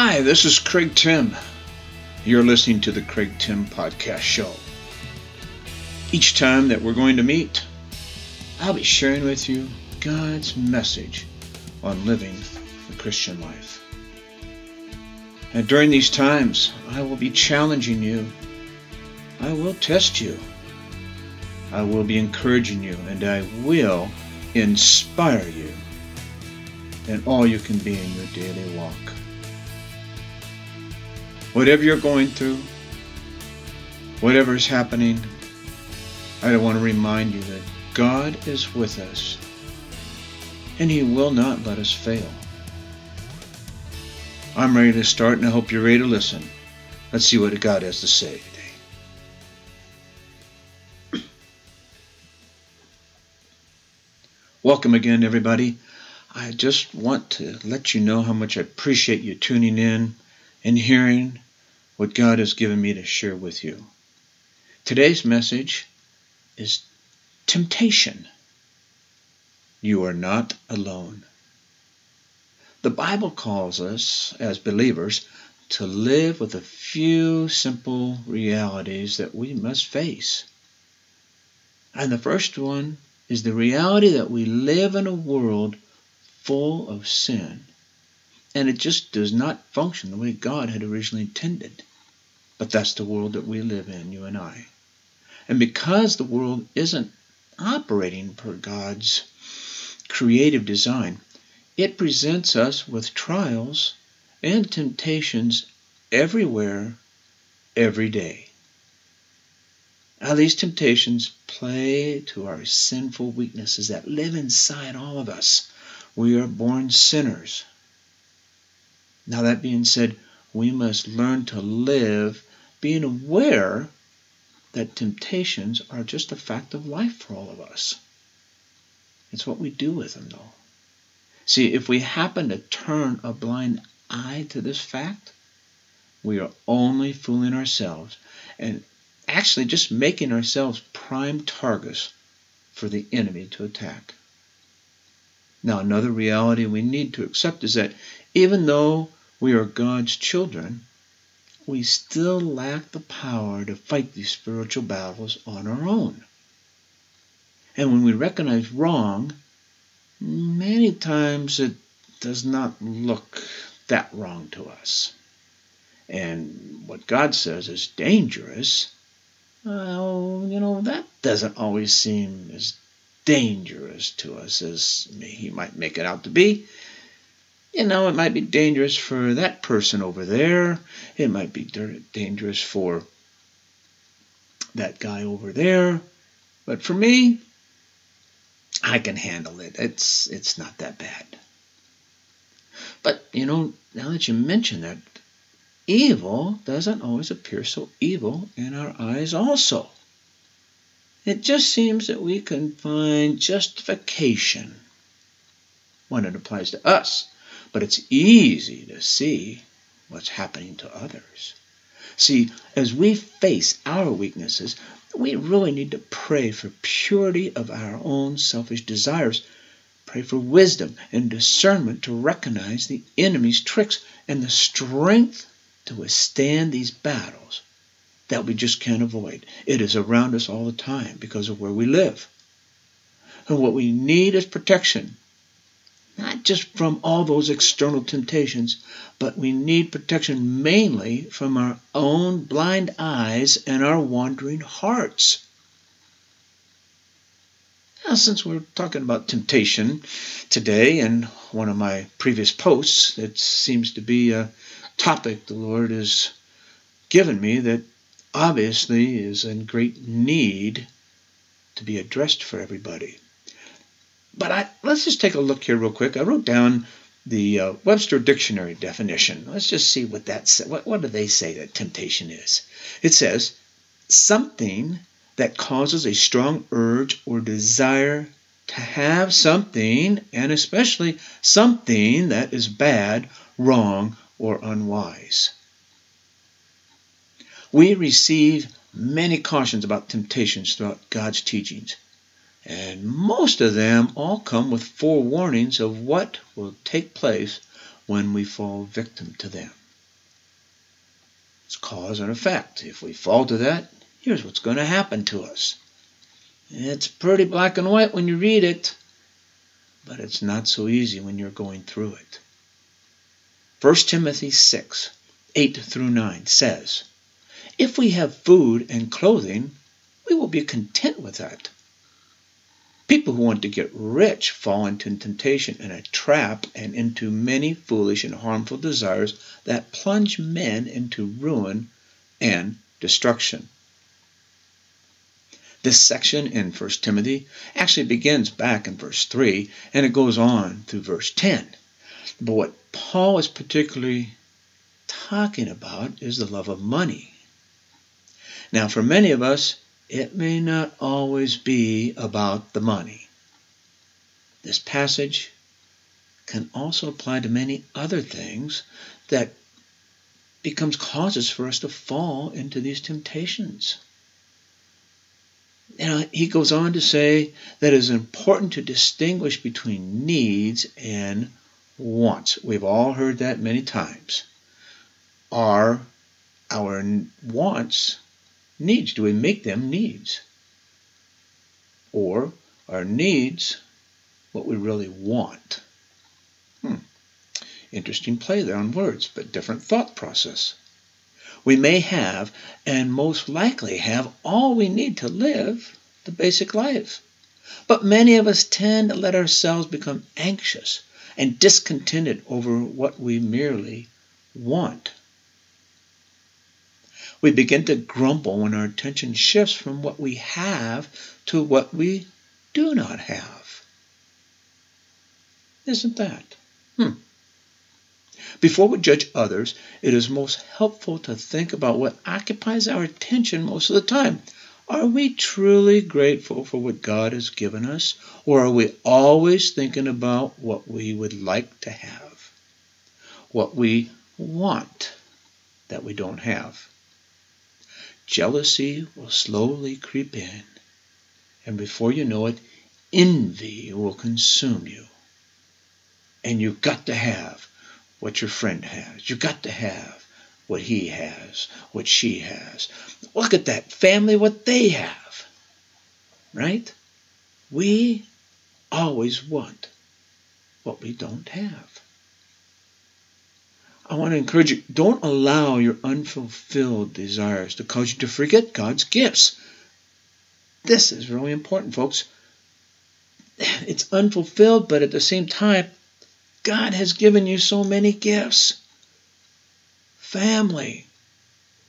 Hi, this is Craig Timm. You're listening to the Craig Timm Podcast Show. Each time that we're going to meet, I'll be sharing with you God's message on living the Christian life. And during these times, I will be challenging you. I will test you. I will be encouraging you, and I will inspire you in all you can be in your daily walk. Whatever you're going through, whatever is happening, I want to remind you that God is with us and He will not let us fail. I'm ready to start and I hope you're ready to listen. Let's see what God has to say today. Welcome again, everybody. I just want to let you know how much I appreciate you tuning in and hearing what God has given me to share with you. Today's message is temptation. You are not alone. The Bible calls us, as believers, to live with a few simple realities that we must face. And the first one is the reality that we live in a world full of sin and it just does not function the way God had originally intended. But that's the world that we live in, you and I. And because the world isn't operating per God's creative design, it presents us with trials and temptations everywhere, every day. Now, these temptations play to our sinful weaknesses that live inside all of us. We are born sinners. Now, that being said, we must learn to live being aware that temptations are just a fact of life for all of us. It's what we do with them, though. See, if we happen to turn a blind eye to this fact, we are only fooling ourselves and actually just making ourselves prime targets for the enemy to attack. Now, another reality we need to accept is that even though we are God's children, we still lack the power to fight these spiritual battles on our own. And when we recognize wrong, many times it does not look that wrong to us. And what God says is dangerous, well, you know, that doesn't always seem as dangerous to us as he might make it out to be you know, it might be dangerous for that person over there. It might be dangerous for that guy over there. But for me, I can handle it. It's it's not that bad. But you know, now that you mention that, evil doesn't always appear so evil in our eyes also. It just seems that we can find justification when it applies to us but it's easy to see what's happening to others. See, as we face our weaknesses, we really need to pray for purity of our own selfish desires. Pray for wisdom and discernment to recognize the enemy's tricks and the strength to withstand these battles that we just can't avoid. It is around us all the time because of where we live. And what we need is protection just from all those external temptations, but we need protection mainly from our own blind eyes and our wandering hearts. Now, since we're talking about temptation today, in one of my previous posts, it seems to be a topic the Lord has given me that obviously is in great need to be addressed for everybody. But I, let's just take a look here real quick. I wrote down the uh, Webster Dictionary definition. Let's just see what that sa- what, what do they say that temptation is. It says something that causes a strong urge or desire to have something, and especially something that is bad, wrong, or unwise. We receive many cautions about temptations throughout God's teachings. And most of them all come with forewarnings of what will take place when we fall victim to them. It's cause and effect. If we fall to that, here's what's going to happen to us. It's pretty black and white when you read it, but it's not so easy when you're going through it. 1 Timothy 6, 8 through 9 says, If we have food and clothing, we will be content with that. People who want to get rich fall into temptation and a trap and into many foolish and harmful desires that plunge men into ruin and destruction. This section in 1 Timothy actually begins back in verse 3 and it goes on through verse 10. But what Paul is particularly talking about is the love of money. Now, for many of us, it may not always be about the money. This passage can also apply to many other things that becomes causes for us to fall into these temptations. Know, he goes on to say that it is important to distinguish between needs and wants. We've all heard that many times. Are our wants needs? Do we make them needs? Or are needs what we really want? Hmm. Interesting play there on words, but different thought process. We may have, and most likely have, all we need to live the basic life. But many of us tend to let ourselves become anxious and discontented over what we merely want. We begin to grumble when our attention shifts from what we have to what we do not have. Isn't that? Hmm. Before we judge others, it is most helpful to think about what occupies our attention most of the time. Are we truly grateful for what God has given us, or are we always thinking about what we would like to have, what we want that we don't have? Jealousy will slowly creep in, and before you know it, envy will consume you. And you've got to have what your friend has. You've got to have what he has, what she has. Look at that family, what they have. Right? We always want what we don't have. I want to encourage you don't allow your unfulfilled desires to cause you to forget God's gifts. This is really important, folks. It's unfulfilled, but at the same time, God has given you so many gifts family,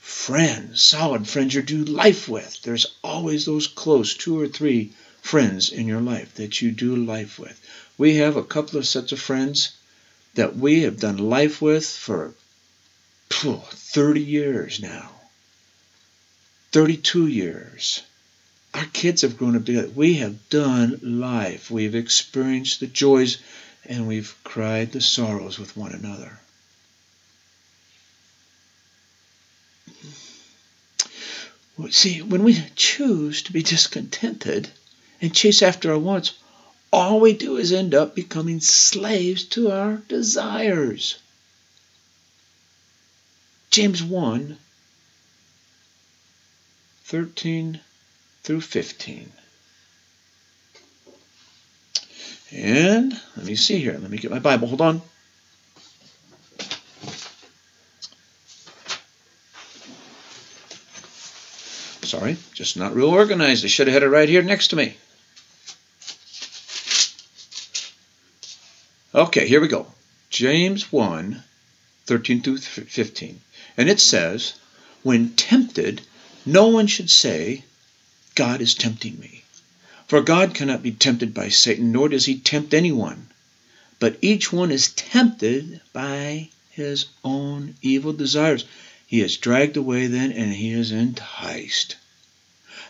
friends, solid friends you do life with. There's always those close two or three friends in your life that you do life with. We have a couple of sets of friends that we have done life with for 30 years now. 32 years. Our kids have grown up together. We have done life. We've experienced the joys and we've cried the sorrows with one another. See, when we choose to be discontented and chase after our wants, all we do is end up becoming slaves to our desires. James 1 13 through 15. And let me see here. Let me get my Bible. Hold on. Sorry, just not real organized. I should have had it right here next to me. Okay, here we go. James 1 13 through 15. And it says, When tempted, no one should say, God is tempting me. For God cannot be tempted by Satan, nor does he tempt anyone. But each one is tempted by his own evil desires. He is dragged away then, and he is enticed.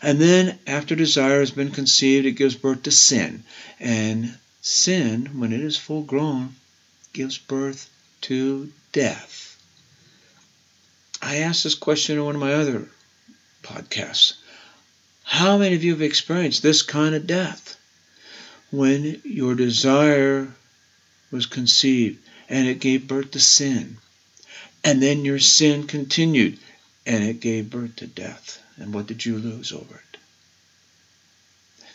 And then, after desire has been conceived, it gives birth to sin. And sin, when it is full grown, gives birth to death. I asked this question in one of my other podcasts. How many of you have experienced this kind of death? When your desire was conceived and it gave birth to sin. And then your sin continued and it gave birth to death. And what did you lose over it?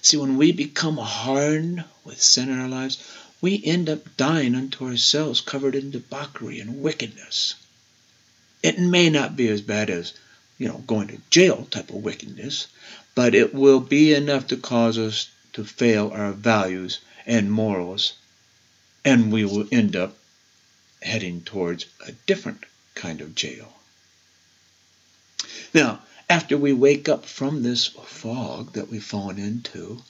See, when we become hardened with sin in our lives, we end up dying unto ourselves, covered in debauchery and wickedness. It may not be as bad as, you know, going to jail type of wickedness, but it will be enough to cause us to fail our values and morals, and we will end up heading towards a different kind of jail. Now, after we wake up from this fog that we've fallen into,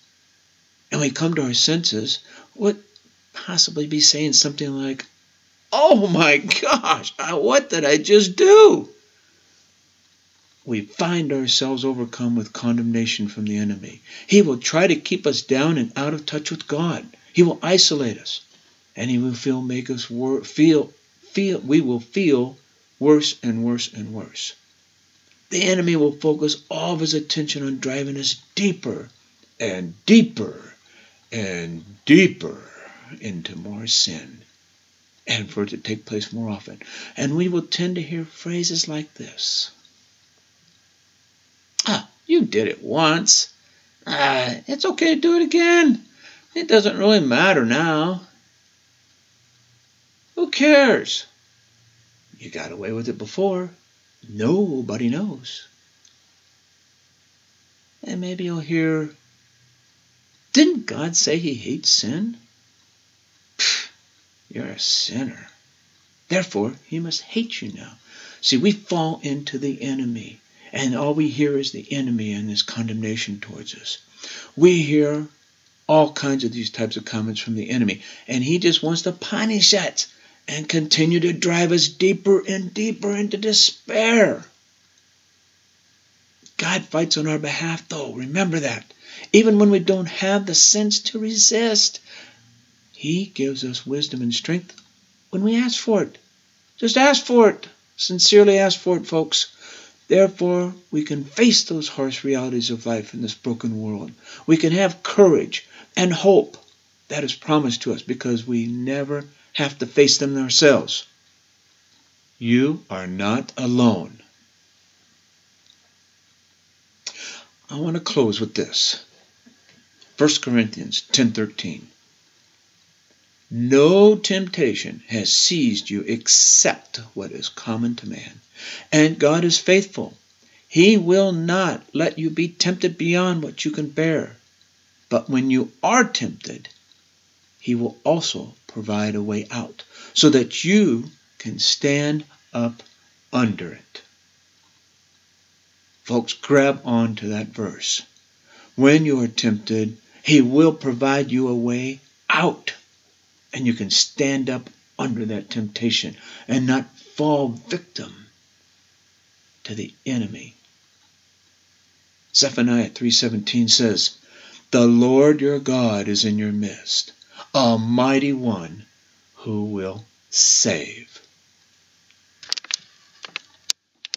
and we come to our senses, what possibly be saying something like, Oh my gosh, what did I just do? We find ourselves overcome with condemnation from the enemy. He will try to keep us down and out of touch with God. He will isolate us, and he will feel make us wor- feel feel we will feel worse and worse and worse. The enemy will focus all of his attention on driving us deeper and deeper and deeper into more sin and for it to take place more often. And we will tend to hear phrases like this Ah, you did it once. Ah, it's okay to do it again. It doesn't really matter now. Who cares? You got away with it before. Nobody knows. And maybe you'll hear, Didn't God say he hates sin? You're a sinner. Therefore, he must hate you now. See, we fall into the enemy, and all we hear is the enemy and his condemnation towards us. We hear all kinds of these types of comments from the enemy, and he just wants to punish us and continue to drive us deeper and deeper into despair. God fights on our behalf, though. Remember that. Even when we don't have the sense to resist, he gives us wisdom and strength when we ask for it. Just ask for it. Sincerely ask for it, folks. Therefore, we can face those harsh realities of life in this broken world. We can have courage and hope that is promised to us because we never have to face them ourselves. You are not alone. I want to close with this. 1 Corinthians 10:13 no temptation has seized you except what is common to man. And God is faithful. He will not let you be tempted beyond what you can bear. But when you are tempted, He will also provide a way out so that you can stand up under it. Folks, grab on to that verse. When you are tempted, He will provide you a way out and you can stand up under that temptation and not fall victim to the enemy. Zephaniah 3:17 says, "The Lord your God is in your midst, a mighty one who will save."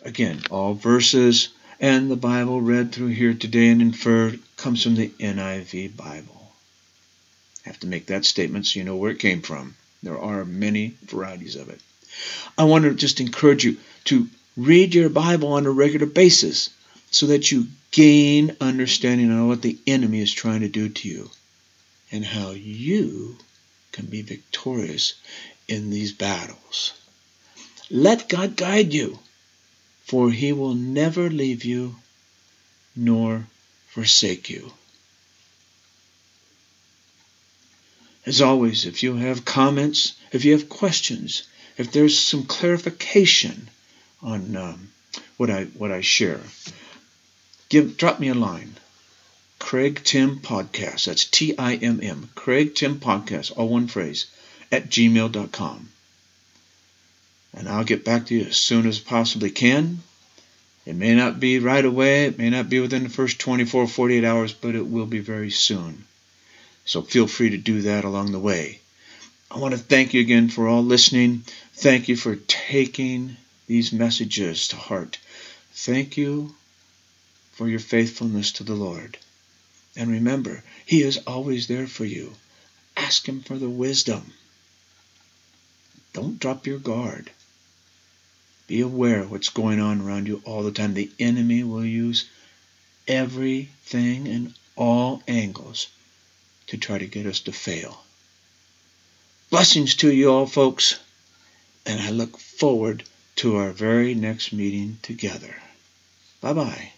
Again, all verses and the Bible read through here today and inferred comes from the NIV Bible have to make that statement so you know where it came from. There are many varieties of it. I want to just encourage you to read your Bible on a regular basis so that you gain understanding on what the enemy is trying to do to you and how you can be victorious in these battles. Let God guide you, for he will never leave you nor forsake you. As always, if you have comments, if you have questions, if there's some clarification on um, what I what I share, give drop me a line. Craig Timm Podcast. That's T I M M. Craig Timm Podcast, all one phrase, at gmail.com. And I'll get back to you as soon as possibly can. It may not be right away, it may not be within the first 24, 48 hours, but it will be very soon. So feel free to do that along the way. I want to thank you again for all listening. Thank you for taking these messages to heart. Thank you for your faithfulness to the Lord. And remember, He is always there for you. Ask Him for the wisdom. Don't drop your guard. Be aware of what's going on around you all the time. The enemy will use everything and all angles to try to get us to fail. Blessings to you all, folks, and I look forward to our very next meeting together. Bye bye.